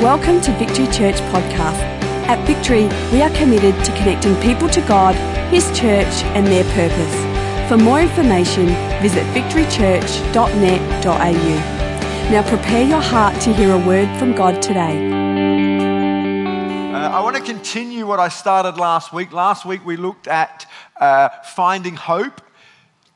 Welcome to Victory Church Podcast. At Victory, we are committed to connecting people to God, His church, and their purpose. For more information, visit victorychurch.net.au. Now prepare your heart to hear a word from God today. Uh, I want to continue what I started last week. Last week we looked at uh, finding hope.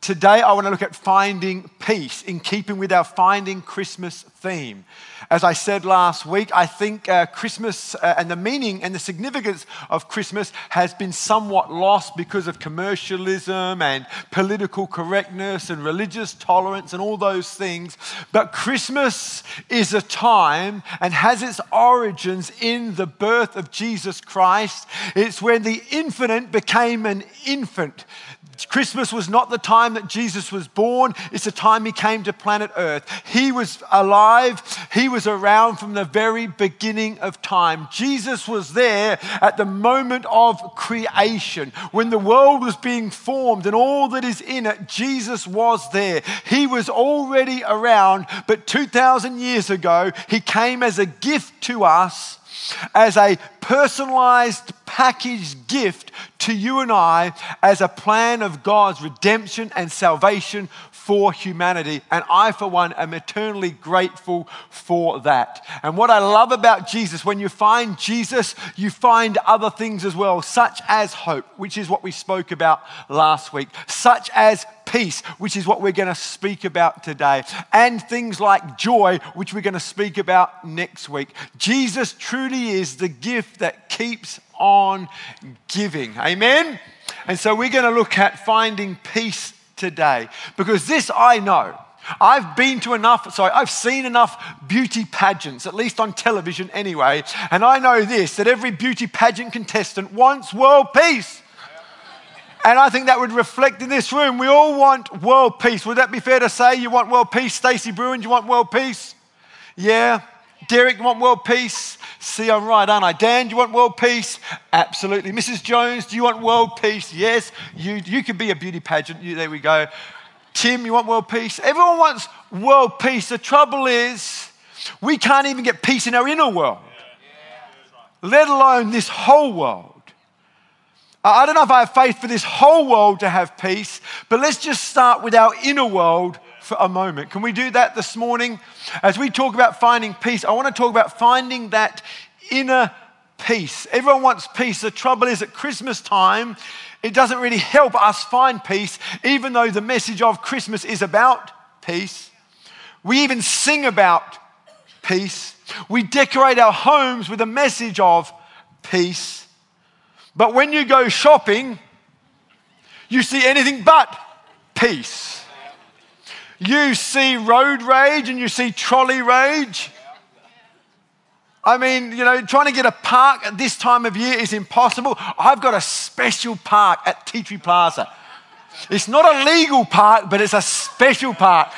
Today I want to look at finding peace in keeping with our Finding Christmas theme. As I said last week, I think uh, Christmas uh, and the meaning and the significance of Christmas has been somewhat lost because of commercialism and political correctness and religious tolerance and all those things. But Christmas is a time and has its origins in the birth of Jesus Christ. It's when the infinite became an infant. Christmas was not the time that Jesus was born, it's the time he came to planet Earth. He was alive, he was around from the very beginning of time. Jesus was there at the moment of creation. When the world was being formed and all that is in it, Jesus was there. He was already around, but 2,000 years ago, he came as a gift to us as a personalized packaged gift to you and I as a plan of God's redemption and salvation for humanity. And I, for one, am eternally grateful for that. And what I love about Jesus, when you find Jesus, you find other things as well, such as hope, which is what we spoke about last week, such as peace, which is what we're going to speak about today, and things like joy, which we're going to speak about next week. Jesus truly is the gift that keeps on giving. Amen? And so we're going to look at finding peace today because this I know. I've been to enough, sorry, I've seen enough beauty pageants, at least on television anyway, and I know this that every beauty pageant contestant wants world peace. And I think that would reflect in this room. We all want world peace. Would that be fair to say? You want world peace? Stacey Bruin, you want world peace? Yeah. Derek, you want world peace? See, I'm right, aren't I? Dan, do you want world peace? Absolutely. Mrs. Jones, do you want world peace? Yes. You, you could be a beauty pageant. You, there we go. Tim, you want world peace? Everyone wants world peace. The trouble is, we can't even get peace in our inner world, let alone this whole world. I don't know if I have faith for this whole world to have peace, but let's just start with our inner world for a moment. Can we do that this morning? As we talk about finding peace, I want to talk about finding that inner peace. Everyone wants peace. The trouble is at Christmas time, it doesn't really help us find peace, even though the message of Christmas is about peace. We even sing about peace. We decorate our homes with a message of peace. But when you go shopping, you see anything but peace. You see road rage and you see trolley rage. I mean, you know, trying to get a park at this time of year is impossible. I've got a special park at Tea Plaza. It's not a legal park, but it's a special park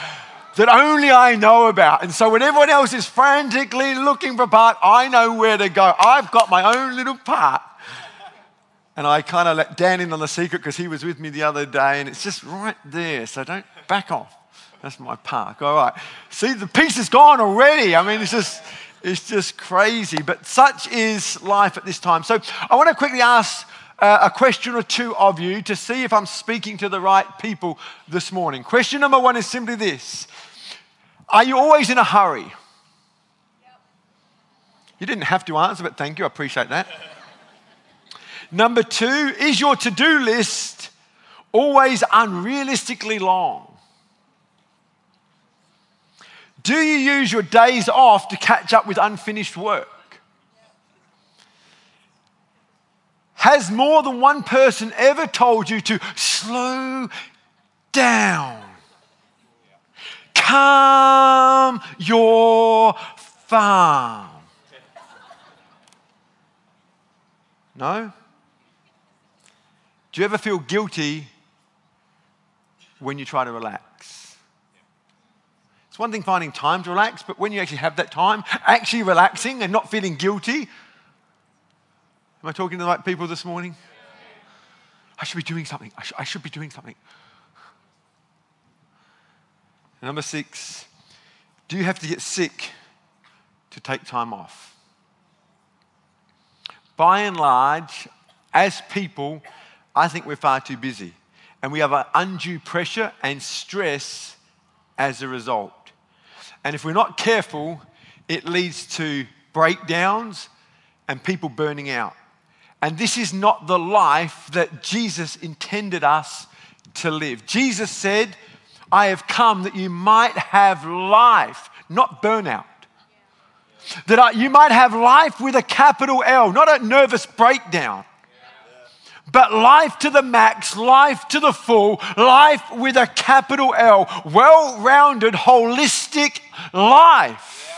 that only I know about. And so when everyone else is frantically looking for a park, I know where to go. I've got my own little park and I kind of let Dan in on the secret because he was with me the other day, and it's just right there. So don't back off. That's my park. All right. See, the piece is gone already. I mean, it's just, it's just crazy. But such is life at this time. So I want to quickly ask uh, a question or two of you to see if I'm speaking to the right people this morning. Question number one is simply this Are you always in a hurry? You didn't have to answer, but thank you. I appreciate that. Number two, is your to do list always unrealistically long? Do you use your days off to catch up with unfinished work? Has more than one person ever told you to slow down? Calm your farm. No? Do you ever feel guilty when you try to relax? It's one thing finding time to relax, but when you actually have that time, actually relaxing and not feeling guilty. Am I talking to the right people this morning? I should be doing something. I, sh- I should be doing something. Number six, do you have to get sick to take time off? by and large, as people, I think we're far too busy. And we have an undue pressure and stress as a result. And if we're not careful, it leads to breakdowns and people burning out. And this is not the life that Jesus intended us to live. Jesus said, I have come that you might have life, not burnout. That you might have life with a capital L, not a nervous breakdown, but life to the max, life to the full, life with a capital L, well rounded, holistic life.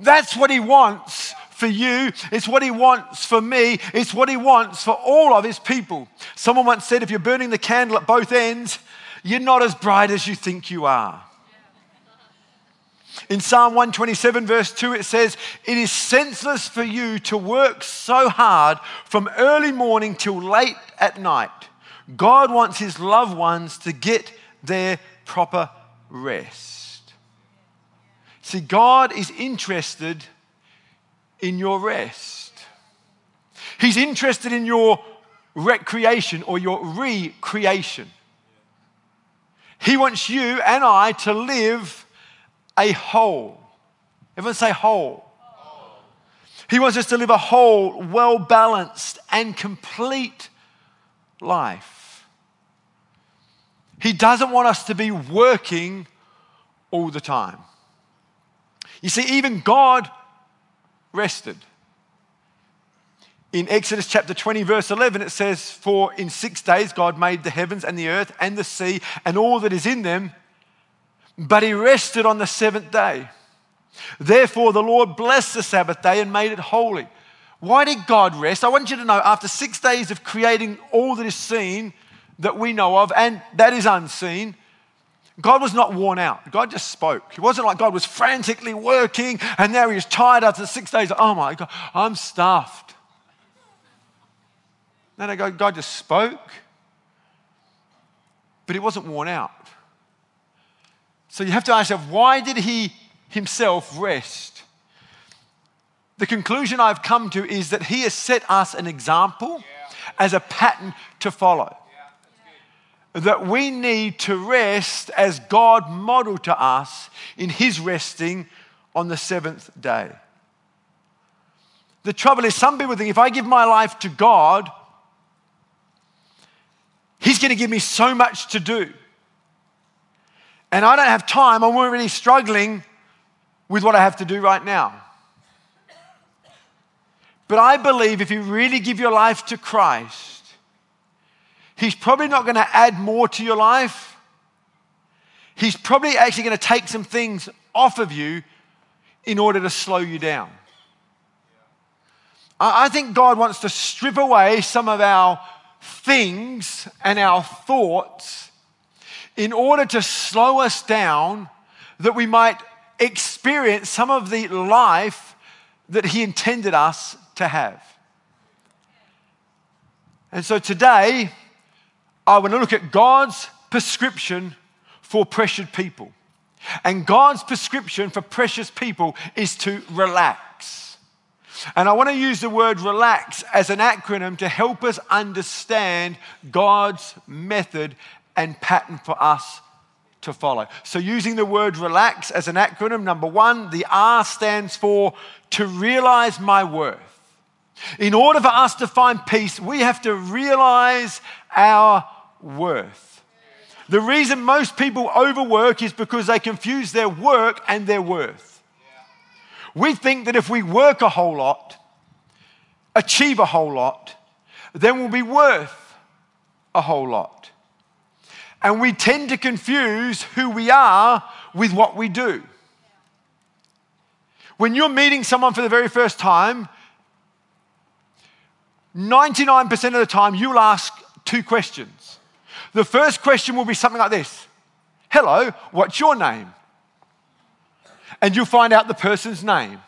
That's what he wants for you. It's what he wants for me. It's what he wants for all of his people. Someone once said if you're burning the candle at both ends, you're not as bright as you think you are. In Psalm 127, verse 2, it says, It is senseless for you to work so hard from early morning till late at night. God wants his loved ones to get their proper rest. See, God is interested in your rest, He's interested in your recreation or your recreation. He wants you and I to live a whole. Everyone say whole. He wants us to live a whole, well balanced, and complete life. He doesn't want us to be working all the time. You see, even God rested. In Exodus chapter 20, verse 11, it says, For in six days God made the heavens and the earth and the sea and all that is in them, but he rested on the seventh day. Therefore, the Lord blessed the Sabbath day and made it holy. Why did God rest? I want you to know after six days of creating all that is seen that we know of and that is unseen, God was not worn out. God just spoke. It wasn't like God was frantically working and now he was tired after six days. Oh my God, I'm stuffed. No, no, God just spoke, but he wasn't worn out. So you have to ask yourself, why did he himself rest? The conclusion I've come to is that he has set us an example yeah. as a pattern to follow. Yeah, that we need to rest as God modeled to us in his resting on the seventh day. The trouble is, some people think if I give my life to God, He's going to give me so much to do and I don't have time, I'm already struggling with what I have to do right now. But I believe if you really give your life to Christ, He's probably not going to add more to your life. He's probably actually going to take some things off of you in order to slow you down. I think God wants to strip away some of our things and our thoughts in order to slow us down that we might experience some of the life that He intended us to have. And so today, I want to look at God's prescription for pressured people. And God's prescription for precious people is to relax. And I want to use the word relax as an acronym to help us understand God's method and pattern for us to follow. So, using the word relax as an acronym, number one, the R stands for to realize my worth. In order for us to find peace, we have to realize our worth. The reason most people overwork is because they confuse their work and their worth. We think that if we work a whole lot, achieve a whole lot, then we'll be worth a whole lot. And we tend to confuse who we are with what we do. When you're meeting someone for the very first time, 99% of the time you'll ask two questions. The first question will be something like this Hello, what's your name? And you'll find out the person's name.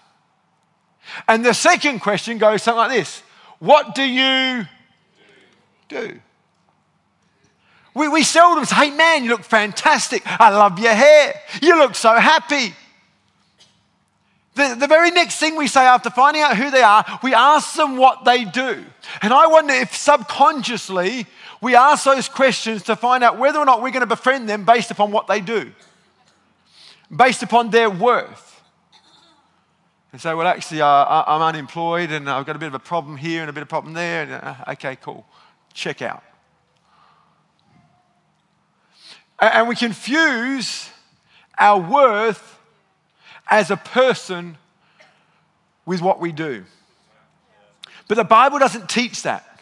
And the second question goes something like this What do you do? We, we seldom say, hey man, you look fantastic. I love your hair. You look so happy. The, the, the very next thing we say after finding out who they are, we ask them what they do. And I wonder if subconsciously we ask those questions to find out whether or not we're going to befriend them based upon what they do, based upon their worth. And say, well, actually, uh, I'm unemployed and I've got a bit of a problem here and a bit of a problem there. And, uh, okay, cool. Check out. And we confuse our worth as a person with what we do. But the Bible doesn't teach that.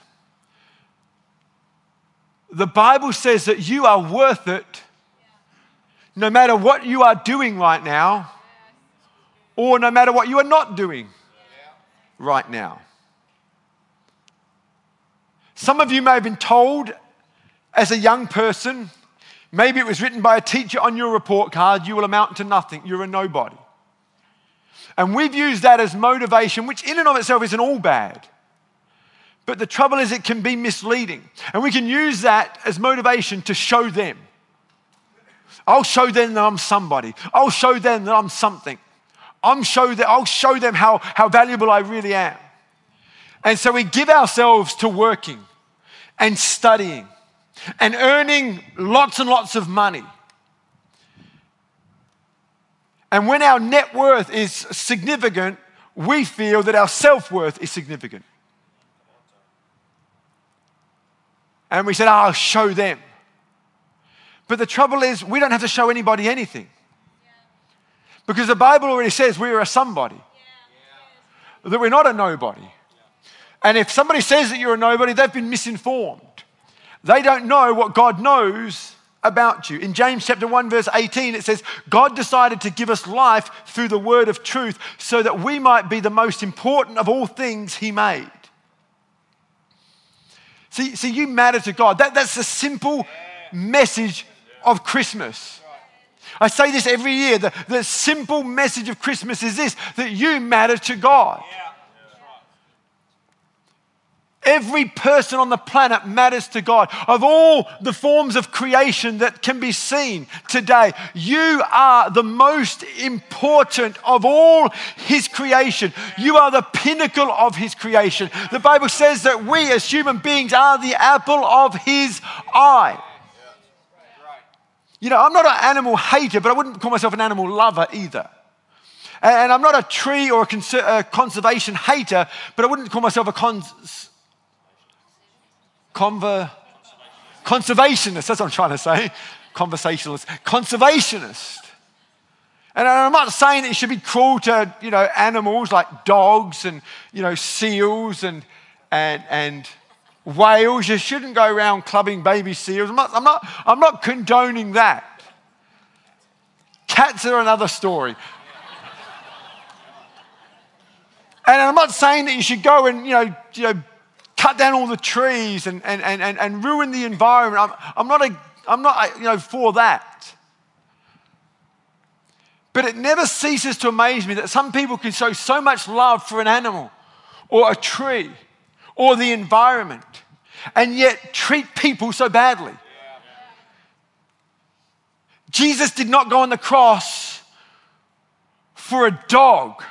The Bible says that you are worth it no matter what you are doing right now or no matter what you are not doing right now. Some of you may have been told as a young person, maybe it was written by a teacher on your report card, you will amount to nothing, you're a nobody. And we've used that as motivation, which in and of itself isn't all bad. But the trouble is, it can be misleading. And we can use that as motivation to show them. I'll show them that I'm somebody. I'll show them that I'm something. I'm show that, I'll show them how, how valuable I really am. And so we give ourselves to working and studying and earning lots and lots of money. And when our net worth is significant, we feel that our self worth is significant. And we said, oh, I'll show them. But the trouble is, we don't have to show anybody anything. Because the Bible already says we are a somebody, that we're not a nobody. And if somebody says that you're a nobody, they've been misinformed. They don't know what God knows about you. In James chapter 1 verse 18 it says God decided to give us life through the word of truth so that we might be the most important of all things he made. See, see you matter to God. That, that's the simple message of Christmas. I say this every year. The, the simple message of Christmas is this that you matter to God. Yeah. Every person on the planet matters to God. Of all the forms of creation that can be seen today, you are the most important of all His creation. You are the pinnacle of His creation. The Bible says that we as human beings are the apple of His eye. You know, I'm not an animal hater, but I wouldn't call myself an animal lover either. And I'm not a tree or a, cons- a conservation hater, but I wouldn't call myself a cons- Conver- conservationist, that's what I'm trying to say. Conversationalist. Conservationist. And I'm not saying you should be cruel to, you know, animals like dogs and, you know, seals and, and, and whales. You shouldn't go around clubbing baby seals. I'm not, I'm not, I'm not condoning that. Cats are another story. And I'm not saying that you should go and, you know, you know cut down all the trees and, and, and, and, ruin the environment. I'm, I'm, not, a, I'm not you know, for that. But it never ceases to amaze me that some people can show so much love for an animal or a tree or the environment and yet treat people so badly. Jesus did not go on the cross for a dog,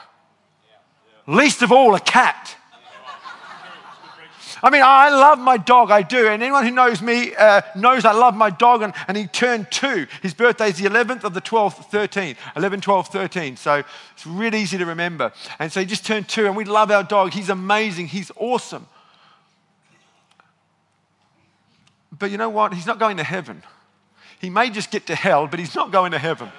least of all a cat. I mean, I love my dog, I do. And anyone who knows me uh, knows I love my dog. And, and he turned two. His birthday is the 11th of the 12th, 13th. 11, 12, 13. So it's really easy to remember. And so he just turned two, and we love our dog. He's amazing, he's awesome. But you know what? He's not going to heaven. He may just get to hell, but he's not going to heaven.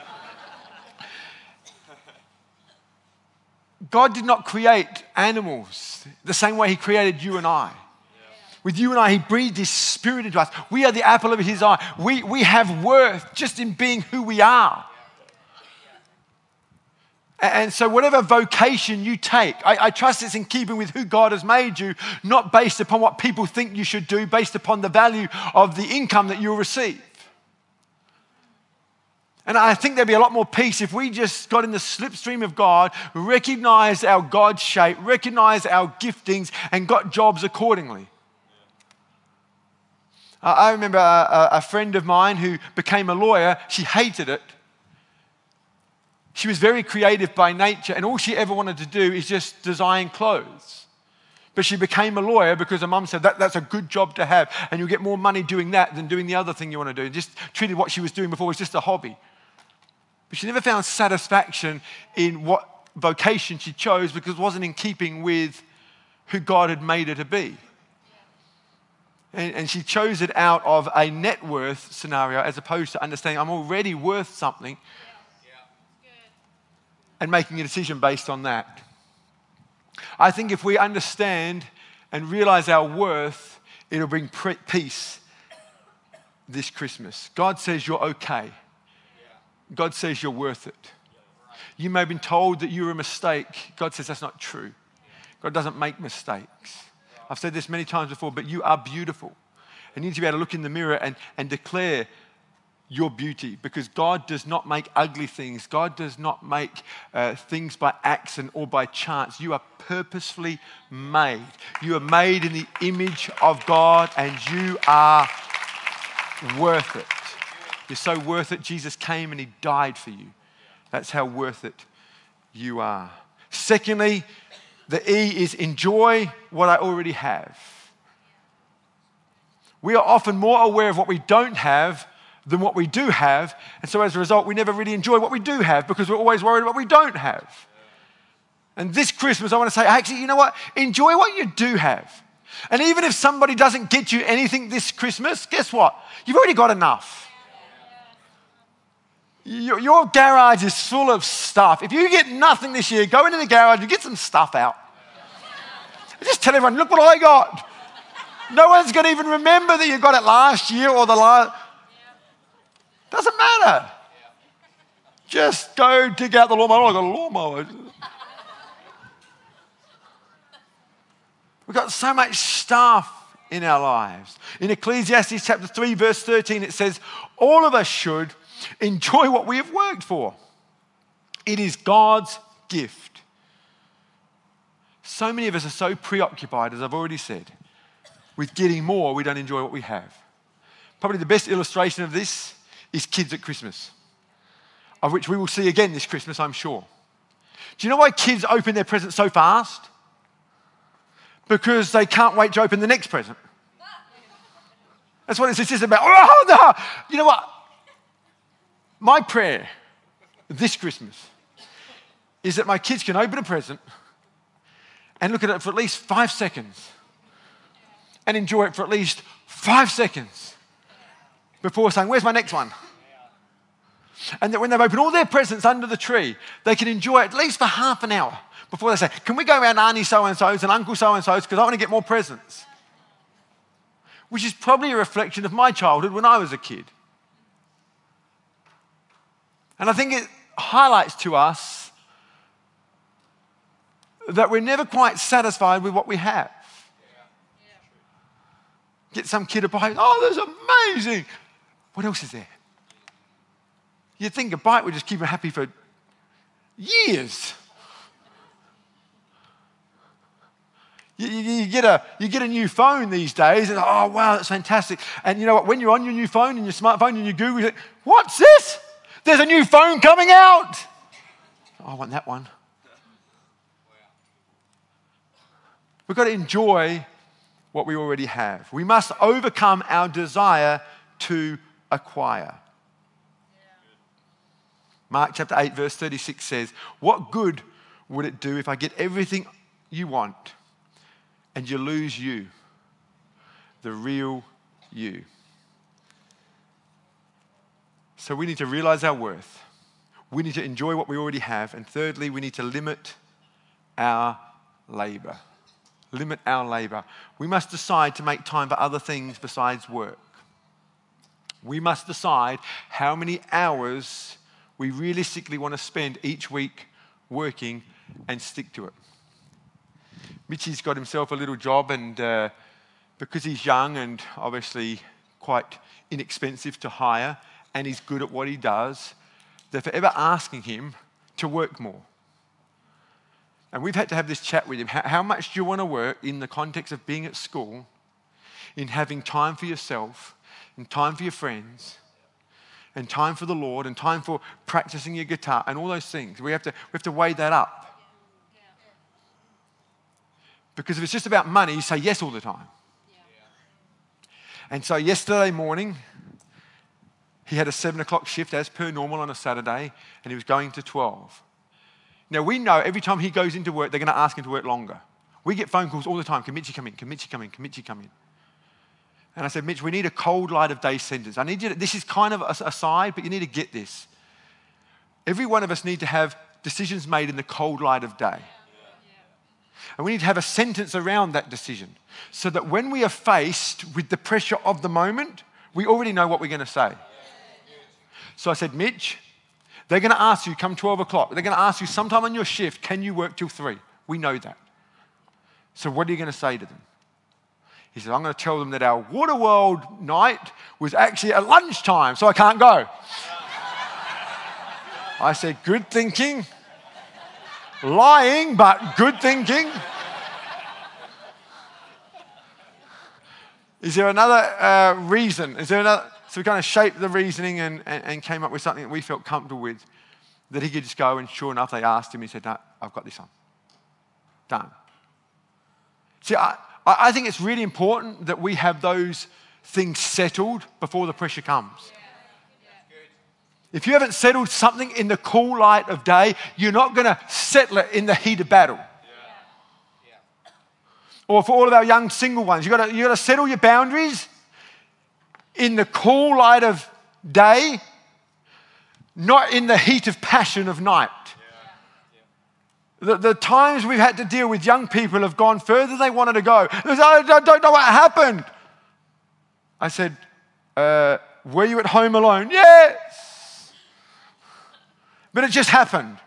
God did not create animals the same way He created you and I. With you and I, He breathed His Spirit into us. We are the apple of His eye. We, we have worth just in being who we are. And so, whatever vocation you take, I, I, trust it's in keeping with who God has made you, not based upon what people think you should do, based upon the value of the income that you'll receive. And I think there'd be a lot more peace if we just got in the slipstream of God, recognized our God shape, recognized our giftings, and got jobs accordingly. I remember a, a friend of mine who became a lawyer. She hated it. She was very creative by nature, and all she ever wanted to do is just design clothes. But she became a lawyer because her mum said that, that's a good job to have, and you'll get more money doing that than doing the other thing you want to do. Just treated what she was doing before as just a hobby. But she never found satisfaction in what vocation she chose because it wasn't in keeping with who God had made her to be. And, and, she chose it out of a net worth scenario as opposed to understanding I'm already worth something and making a decision based on that. I think if we understand and realize our worth, it'll bring peace this Christmas. God says you're okay. God says you're worth it. You may have been told that you're a mistake. God says that's not true. God doesn't make mistakes. I've said this many times before, but you are beautiful. And you need to be able to look in the mirror and, and declare your beauty because God does not make ugly things. God does not make uh, things by accident or by chance. You are purposefully made. You are made in the image of God and you are worth it. You're so worth it. Jesus came and he died for you. That's how worth it you are. Secondly, the E is enjoy what I already have. We are often more aware of what we don't have than what we do have. And so as a result, we never really enjoy what we do have because we're always worried about what we don't have. And this Christmas, I want to say, actually, you know what? Enjoy what you do have. And even if somebody doesn't get you anything this Christmas, guess what? You've already got enough. Your, your, garage is full of stuff. If you get nothing this year, go into the garage and get some stuff out. Just tell everyone, look what I got. No one's going to even remember that you got it last year or the last. Doesn't matter. Just go dig out the lawnmower. I got a lawnmower. We've got so much stuff in our lives. In Ecclesiastes chapter 3, verse 13, it says, All of us should enjoy what we have worked for. It is God's gift. So many of us are so preoccupied, as I've already said, with getting more, we don't enjoy what we have. Probably the best illustration of this is kids at Christmas, of which we will see again this Christmas, I'm sure. Do you know why kids open their presents so fast? Because they can't wait to open the next present. That's what it's just about. Oh, no. You know what? My prayer this Christmas is that my kids can open a present and look at it for at least five seconds and enjoy it for at least five seconds before saying, Where's my next one? And that when they've opened all their presents under the tree, they can enjoy it at least for half an hour before they say, Can we go around Auntie so and so's and Uncle so and so's because I want to get more presents? Which is probably a reflection of my childhood when I was a kid. And I think it highlights to us that we're never quite satisfied with what we have. Get some kid a bite, oh, that's amazing. What else is there? You'd think a bike would just keep them happy for years. You, you, you, get a, you get a new phone these days, and oh, wow, that's fantastic. And you know what? When you're on your new phone and your smartphone and you Google, you what's this? There's a new phone coming out. Oh, I want that one. We've got to enjoy what we already have. We must overcome our desire to acquire. Mark chapter 8, verse 36 says, What good would it do if I get everything you want and you lose you, the real you? So we need to realize our worth. We need to enjoy what we already have. And thirdly, we need to limit our labor. Limit our labor. We must decide to make time for other things besides work. We must decide how many hours we realistically want to spend each week working and stick to it. Mitchy's got himself a little job, and uh, because he's young and obviously quite inexpensive to hire, and he's good at what he does, they're forever asking him to work more. And we've had to have this chat with him. How, much do you want to work in the context of being at school, in having time for yourself, and time for your friends, and time for the Lord and time for practicing your guitar and all those things. We have to, we have to weigh that up. Because if it's just about money, you say yes all the time. And so yesterday morning, he had a seven o'clock shift as per normal on a Saturday, and he was going to 12. Now, we know every time he goes into work, they're going to ask him to work longer. We get phone calls all the time Can Mitchy come in? Can Mitchy come in? Can come in? And I said, Mitch, we need a cold light of day sentence. I need you to, this is kind of a, side, but you need to get this. Every one of us need to have decisions made in the cold light of day. And we need to have a sentence around that decision so that when we are faced with the pressure of the moment, we already know what we're going to say. So I said, Mitch, they're going to ask you come 12 o'clock. They're going to ask you sometime on your shift, can you work till 3? We know that. So what are you going to say to them? He said, I'm going to tell them that our Waterworld night was actually at lunchtime, so I can't go. I said, Good thinking. Lying, but good thinking. Is there another uh, reason? Is there another? So we kind of shaped the reasoning and, and, and, came up with something that we felt comfortable with that he could just go. And sure enough, they asked him. He said, no, I've got this on. Done. See, I, I think it's really important that we have those things settled before the pressure comes. If you haven't settled something in the cool light of day, you're not going to settle it in the heat of battle. Or for all of our young single ones, you've got, you got to settle your boundaries in the cool light of day, not in the heat of passion of night. The, the, times we've had to deal with young people have gone further than they wanted to go. They said, I don't know what happened. I said, uh, Were you at home alone? Yes. But it just happened.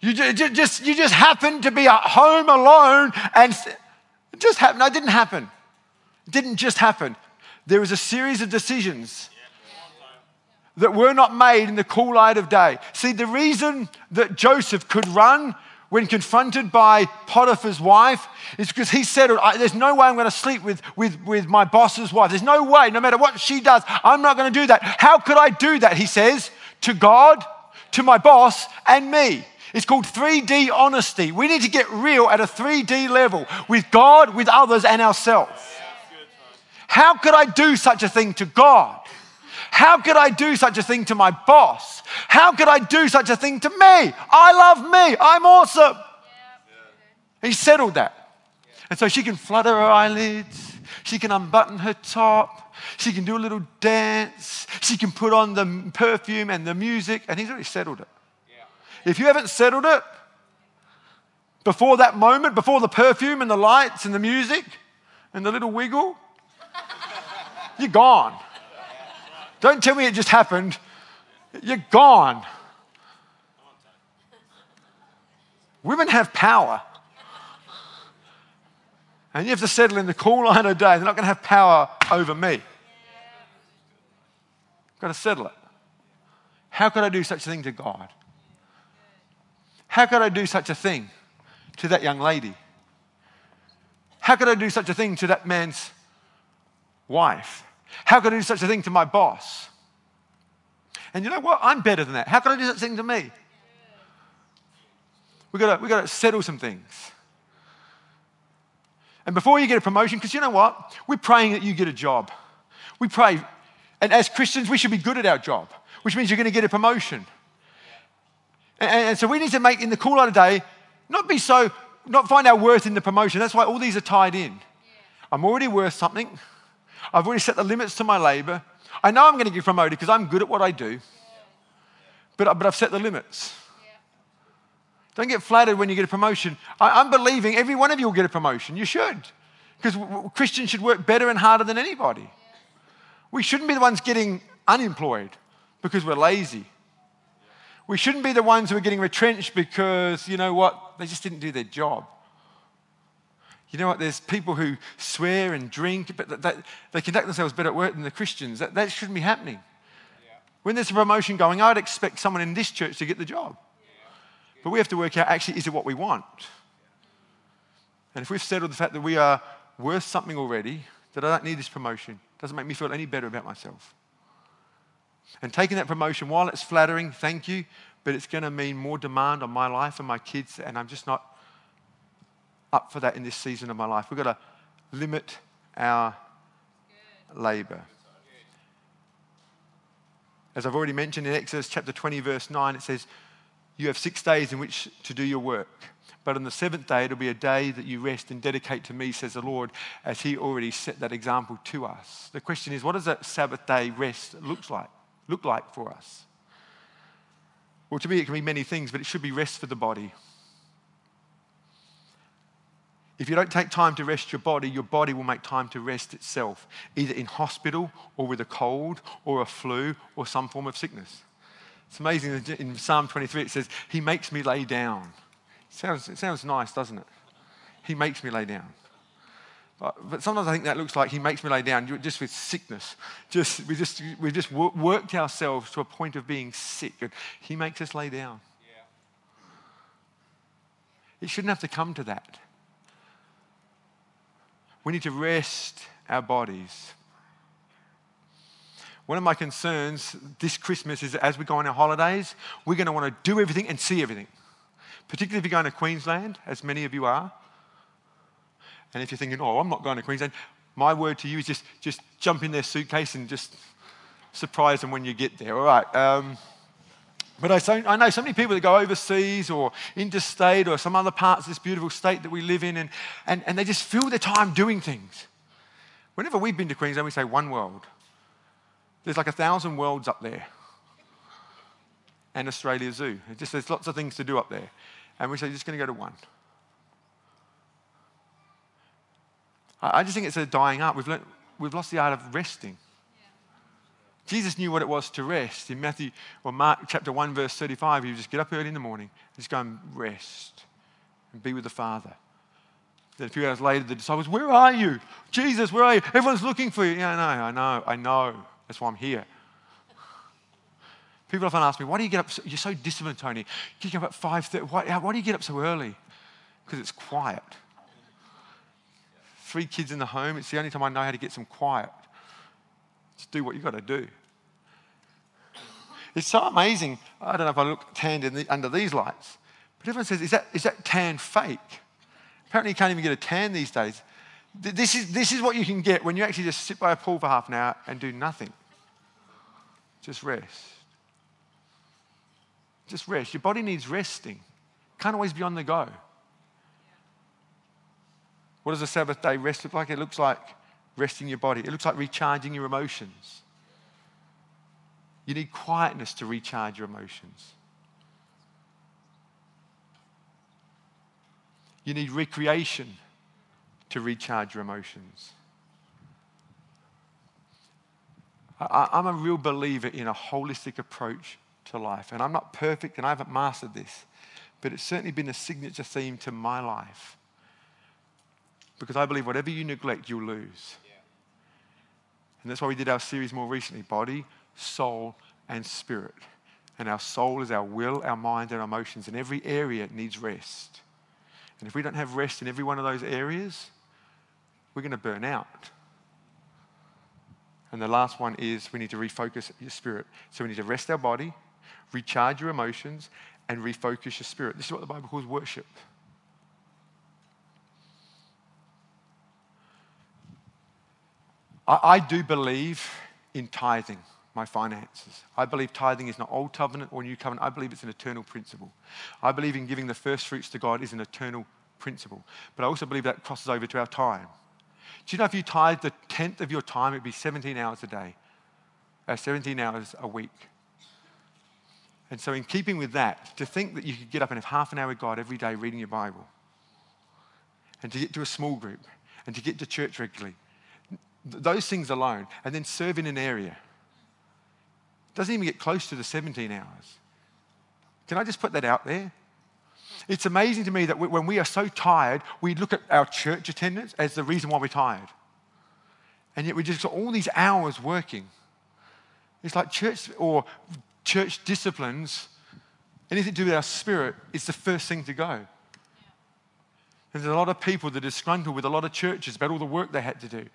You just, just, you just happened to be at home alone and it just happened. No, it didn't happen. It didn't just happen. There was a series of decisions that were not made in the cool light of day. See, the reason that Joseph could run when confronted by Potiphar's wife is because he said, There's no way I'm going to sleep with, with, with my boss's wife. There's no way, no matter what she does, I'm not going to do that. How could I do that? He says, To God, to my boss, and me. It's called 3D honesty. We need to get real at a 3D level with God, with others, and ourselves. How could I do such a thing to God? How could I do such a thing to my boss? How could I do such a thing to me? I love me. I'm awesome. He settled that. And so she can flutter her eyelids. She can unbutton her top. She can do a little dance. She can put on the perfume and the music. And he's already settled it. If you haven't settled it before that moment, before the perfume and the lights and the music and the little wiggle, you're gone. Don't tell me it just happened. You're gone. Women have power. And you have to settle in the cool light of day. They're not going to have power over me. I've got to settle it. How could I do such a thing to God? How could I do such a thing to that young lady? How could I do such a thing to that man's wife? How could I do such a thing to my boss? And you know what? I'm better than that. How could I do such a thing to me? We've got to, we to settle some things. And before you get a promotion, because you know what? We're praying that you get a job. We pray, and as Christians, we should be good at our job, which means you're going to get a promotion. And, and so we need to make, in the cool light of day, not be so, not find our worth in the promotion. That's why all these are tied in. I'm already worth something. I've already set the limits to my labor. I know I'm going to get promoted because I'm good at what I do, but, but I've set the limits. Don't get flattered when you get a promotion. I, am believing every one of you will get a promotion. You should, because Christians should work better and harder than anybody. We shouldn't be the ones getting unemployed because we're lazy. We shouldn't be the ones who are getting retrenched because, you know what, they just didn't do their job. You know what? There's people who swear and drink, but that, they conduct themselves better at work than the Christians. That, that shouldn't be happening. Yeah. When there's a promotion going, I'd expect someone in this church to get the job. Yeah. But we have to work out actually, is it what we want? And if we've settled the fact that we are worth something already, that I don't need this promotion, doesn't make me feel any better about myself. And taking that promotion, while it's flattering, thank you, but it's going to mean more demand on my life and my kids, and I'm just not up for that in this season of my life. We've got to limit our labor. As I've already mentioned in Exodus chapter 20, verse 9, it says, You have six days in which to do your work. But on the seventh day, it'll be a day that you rest and dedicate to me, says the Lord, as He already set that example to us. The question is, what does that Sabbath day rest look like, look like for us? Well, to me, it can be many things, but it should be rest for the body. If you don't take time to rest your body, your body will make time to rest itself, either in hospital or with a cold or a flu or some form of sickness. It's amazing in Psalm 23 it says, He makes me lay down. It sounds, it sounds nice, doesn't it? He makes me lay down. But, but sometimes I think that looks like He makes me lay down just with sickness. Just, we just, we've just worked ourselves to a point of being sick, and He makes us lay down. Yeah. It shouldn't have to come to that. We need to rest our bodies. One of my concerns this Christmas is that as we go on our holidays, we're going to want to do everything and see everything. Particularly if you're going to Queensland, as many of you are. And if you're thinking, oh, I'm not going to Queensland, my word to you is just, just jump in their suitcase and just surprise them when you get there. All right. Um, but I, so, I know so many people that go overseas or interstate or some other parts of this beautiful state that we live in, and, and, and they just fill their time doing things. Whenever we've been to Queensland, we say one world. There's like a thousand worlds up there. And Australia Zoo. It just, there's lots of things to do up there. And we say, just going to go to one. I, I just think it's a dying art. We've, learned, we've lost the art of resting. Jesus knew what it was to rest. In Matthew or Mark chapter 1, verse 35, he would just get up early in the morning just go and rest and be with the Father. Then a few hours later, the disciples, Where are you? Jesus, where are you? Everyone's looking for you. Yeah, I know, I know, I know. That's why I'm here. People often ask me, Why do you get up? So, you're so disciplined, Tony. You get up at 5:30. Why, why do you get up so early? Because it's quiet. Three kids in the home. It's the only time I know how to get some quiet. Just do what you've got to do. It's so amazing. I don't know if I look tanned the, under these lights, but everyone says, is that, is that tan fake? Apparently, you can't even get a tan these days. This is, this is what you can get when you actually just sit by a pool for half an hour and do nothing. Just rest. Just rest. Your body needs resting. Can't always be on the go. What does a Sabbath day rest look like? It looks like resting your body. It looks like recharging your emotions. You need quietness to recharge your emotions. You need recreation to recharge your emotions. I, am a real believer in a holistic approach to life. And I'm not perfect and I haven't mastered this, but it's certainly been a signature theme to my life. Because I believe whatever you neglect, you'll lose. And that's why we did our series more recently body, soul, and spirit. And our soul is our will, our mind, and our emotions. And every area needs rest. And if we don't have rest in every one of those areas, we're going to burn out. And the last one is we need to refocus your spirit. So we need to rest our body, recharge your emotions, and refocus your spirit. This is what the Bible calls worship. I, I do believe in tithing my finances. I believe tithing is not old covenant or new covenant. I believe it's an eternal principle. I believe in giving the first fruits to God is an eternal principle. But I also believe that crosses over to our time. Do you know if you tithe the tenth of your time, it'd be 17 hours a day, uh, 17 hours a week. And so, in keeping with that, to think that you could get up and have half an hour with God every day reading your Bible, and to get to a small group, and to get to church regularly, those things alone, and then serve in an area. Doesn't even get close to the 17 hours. Can I just put that out there? It's amazing to me that when we are so tired, we look at our church attendance as the reason why we're tired. And yet we just got all these hours working. It's like church or church disciplines, anything to do with our spirit, is the first thing to go. And there's a lot of people that are disgruntled with a lot of churches about all the work they had to do.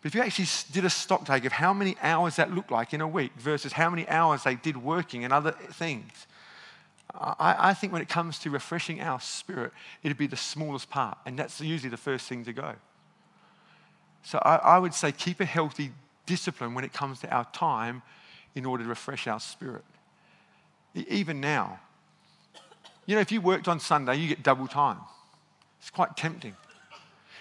But if you actually did a stock take of how many hours that looked like in a week versus how many hours they did working and other things, I, I, think when it comes to refreshing our spirit, it'd be the smallest part. And that's usually the first thing to go. So I, I would say keep a healthy discipline when it comes to our time in order to refresh our spirit. Even now, you know, if you worked on Sunday, you get double time. It's quite tempting.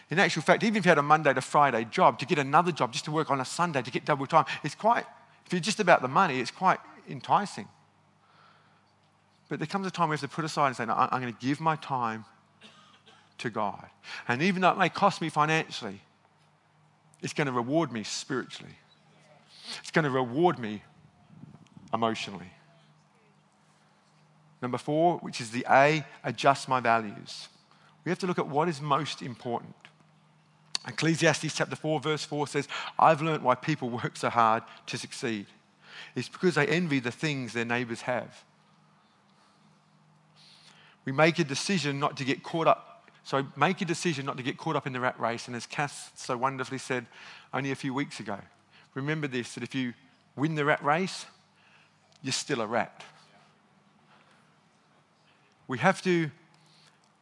In actual fact, even if you had a Monday to Friday job, to get another job just to work on a Sunday to get double time, it's quite, if you're just about the money, it's quite enticing. But there comes a time we have to put aside and say, no, I'm going to give my time to God. And even though it may cost me financially, it's going to reward me spiritually. It's going to reward me emotionally. Number four, which is the A, adjust my values. We have to look at what is most important. Ecclesiastes chapter 4, verse 4 says, I've learned why people work so hard to succeed. It's because they envy the things their neighbors have. We make a decision not to get caught up. So make a decision not to get caught up in the rat race. And as Cass so wonderfully said only a few weeks ago, remember this that if you win the rat race, you're still a rat. We have to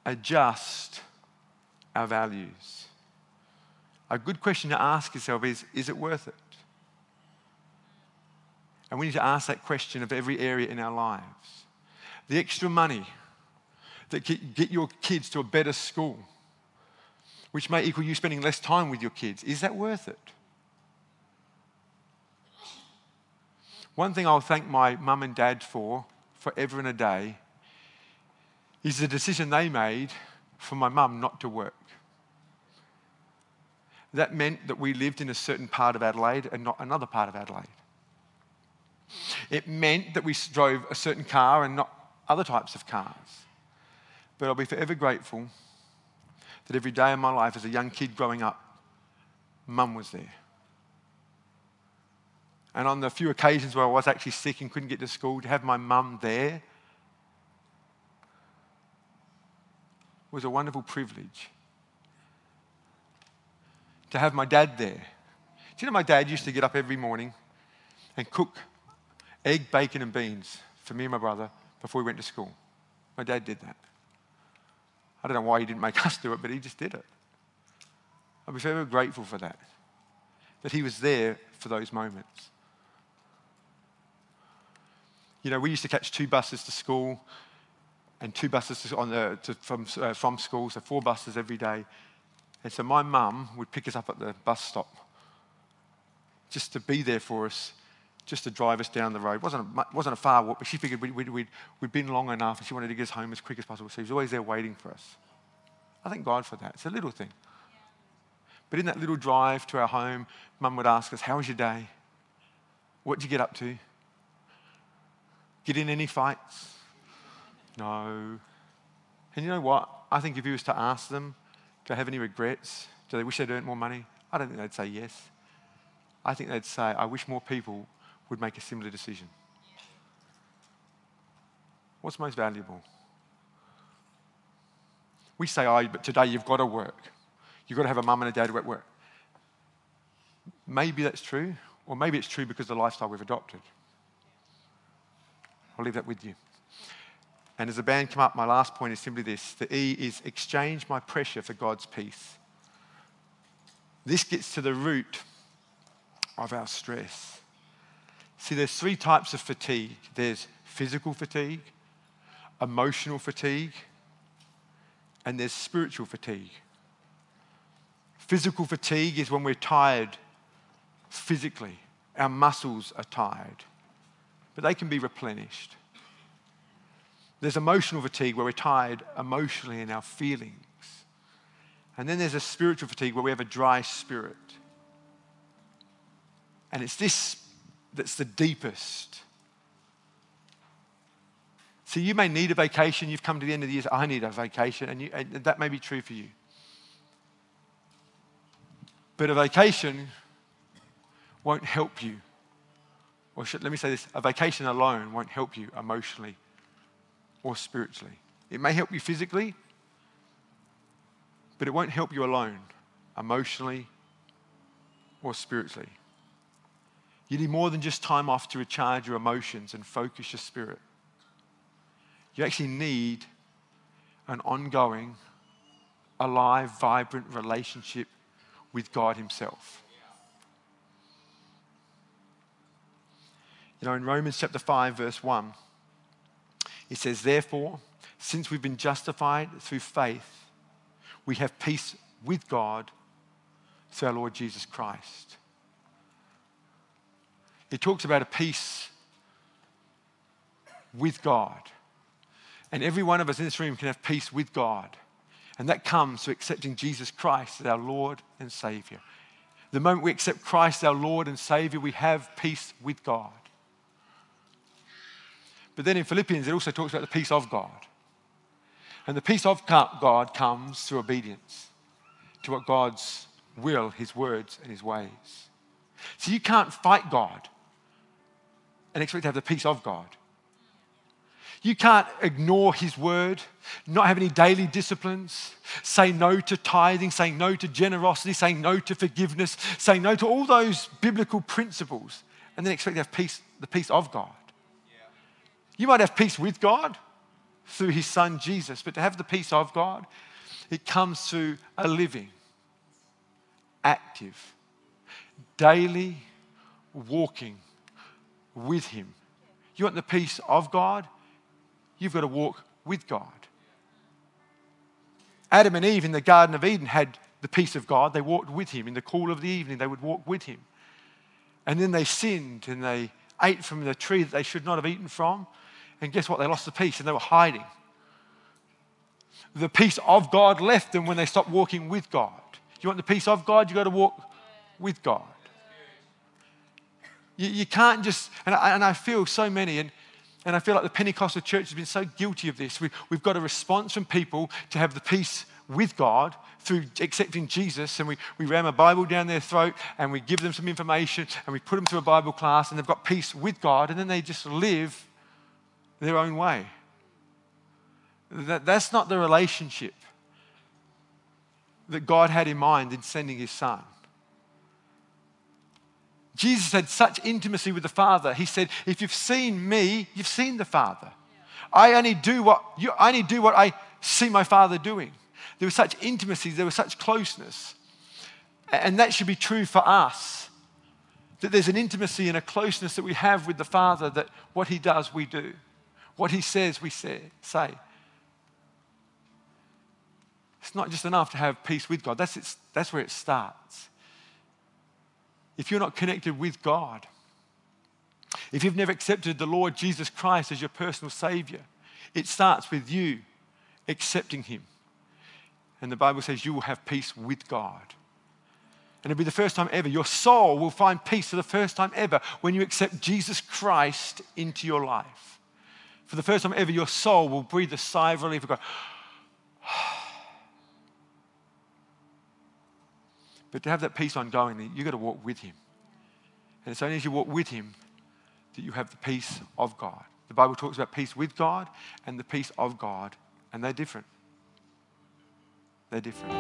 adjust our values. A good question to ask yourself is Is it worth it? And we need to ask that question of every area in our lives. The extra money that get your kids to a better school, which may equal you spending less time with your kids, is that worth it? One thing I'll thank my mum and dad for forever and a day is the decision they made for my mum not to work. That meant that we lived in a certain part of Adelaide and not another part of Adelaide. It meant that we drove a certain car and not other types of cars. But I'll be forever grateful that every day of my life as a young kid growing up, mum was there. And on the few occasions where I was actually sick and couldn't get to school, to have my mum there was a wonderful privilege. To have my dad there. Do you know my dad used to get up every morning and cook egg, bacon, and beans for me and my brother before we went to school? My dad did that. I don't know why he didn't make us do it, but he just did it. I'll be very grateful for that, that he was there for those moments. You know, we used to catch two buses to school and two buses on the, to, from, uh, from school, so four buses every day. And so my mum would pick us up at the bus stop just to be there for us, just to drive us down the road. It wasn't a, wasn't a far walk, but she figured we'd, we'd, we'd, we'd been long enough and she wanted to get us home as quick as possible. So she was always there waiting for us. I thank God for that. It's a little thing. But in that little drive to our home, mum would ask us, How was your day? What did you get up to? Get in any fights? No. And you know what? I think if you was to ask them, do they have any regrets? Do they wish they'd earned more money? I don't think they'd say yes. I think they'd say, I wish more people would make a similar decision. What's most valuable? We say, oh, but today you've got to work. You've got to have a mum and a dad at work. Maybe that's true, or maybe it's true because of the lifestyle we've adopted. I'll leave that with you. And as the band come up, my last point is simply this the E is exchange my pressure for God's peace. This gets to the root of our stress. See, there's three types of fatigue there's physical fatigue, emotional fatigue, and there's spiritual fatigue. Physical fatigue is when we're tired physically, our muscles are tired, but they can be replenished. There's emotional fatigue where we're tired emotionally in our feelings. And then there's a spiritual fatigue where we have a dry spirit. And it's this that's the deepest. So you may need a vacation. You've come to the end of the year, I need a vacation. And, you, and that may be true for you. But a vacation won't help you. Or should, let me say this a vacation alone won't help you emotionally or spiritually. It may help you physically, but it won't help you alone, emotionally or spiritually. You need more than just time off to recharge your emotions and focus your spirit. You actually need an ongoing, alive, vibrant relationship with God Himself. You know, in Romans chapter 5, verse 1, it says, Therefore, since we've been justified through faith, we have peace with God through our Lord Jesus Christ. It talks about a peace with God. And every one of us in this room can have peace with God. And that comes through accepting Jesus Christ as our Lord and Savior. The moment we accept Christ as our Lord and Savior, we have peace with God. But then in Philippians, it also talks about the peace of God. And the peace of God comes through obedience to what God's will, His words, and His ways. So you can't fight God and expect to have the peace of God. You can't ignore His word, not have any daily disciplines, say no to tithing, saying no to generosity, saying no to forgiveness, saying no to all those biblical principles, and then expect to have peace, the peace of God. You might have peace with God through His Son Jesus, but to have the peace of God, it comes through a living, active, daily walking with Him. You want the peace of God? You've got to walk with God. Adam and Eve in the Garden of Eden had the peace of God. They walked with Him. In the cool of the evening, they would walk with Him. And then they sinned and they ate from the tree that they should not have eaten from. And guess what? They lost the peace and they were hiding. The peace of God left them when they stopped walking with God. You want the peace of God? You've got to walk with God. You, you can't just, and I, and I feel so many, and, and I feel like the Pentecostal church has been so guilty of this. We, we've got a response from people to have the peace with God through accepting Jesus, and we, we ram a Bible down their throat, and we give them some information, and we put them through a Bible class, and they've got peace with God, and then they just live their own way. That, that's not the relationship that God had in mind in sending his son. Jesus had such intimacy with the Father. He said, If you've seen me, you've seen the Father. I only do what, you, I only do what I see my Father doing. There was such intimacy, there was such closeness. And that should be true for us. That there's an intimacy and a closeness that we have with the Father that what He does, we do. What He says, we say. It's not just enough to have peace with God, that's, that's where it starts if you're not connected with God, if you've never accepted the Lord Jesus Christ as your personal Savior, it starts with you accepting Him. And the Bible says you will have peace with God. And it'll be the first time ever. Your soul will find peace for the first time ever when you accept Jesus Christ into your life. For the first time ever, your soul will breathe a sigh of relief and go, But to have that peace ongoing, you've got to walk with Him. And it's only as you walk with Him that you have the peace of God. The Bible talks about peace with God and the peace of God, and they're different. They're different.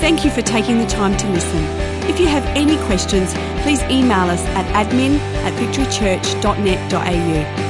Thank you for taking the time to listen. If you have any questions, please email us at admin at victorychurch.net.au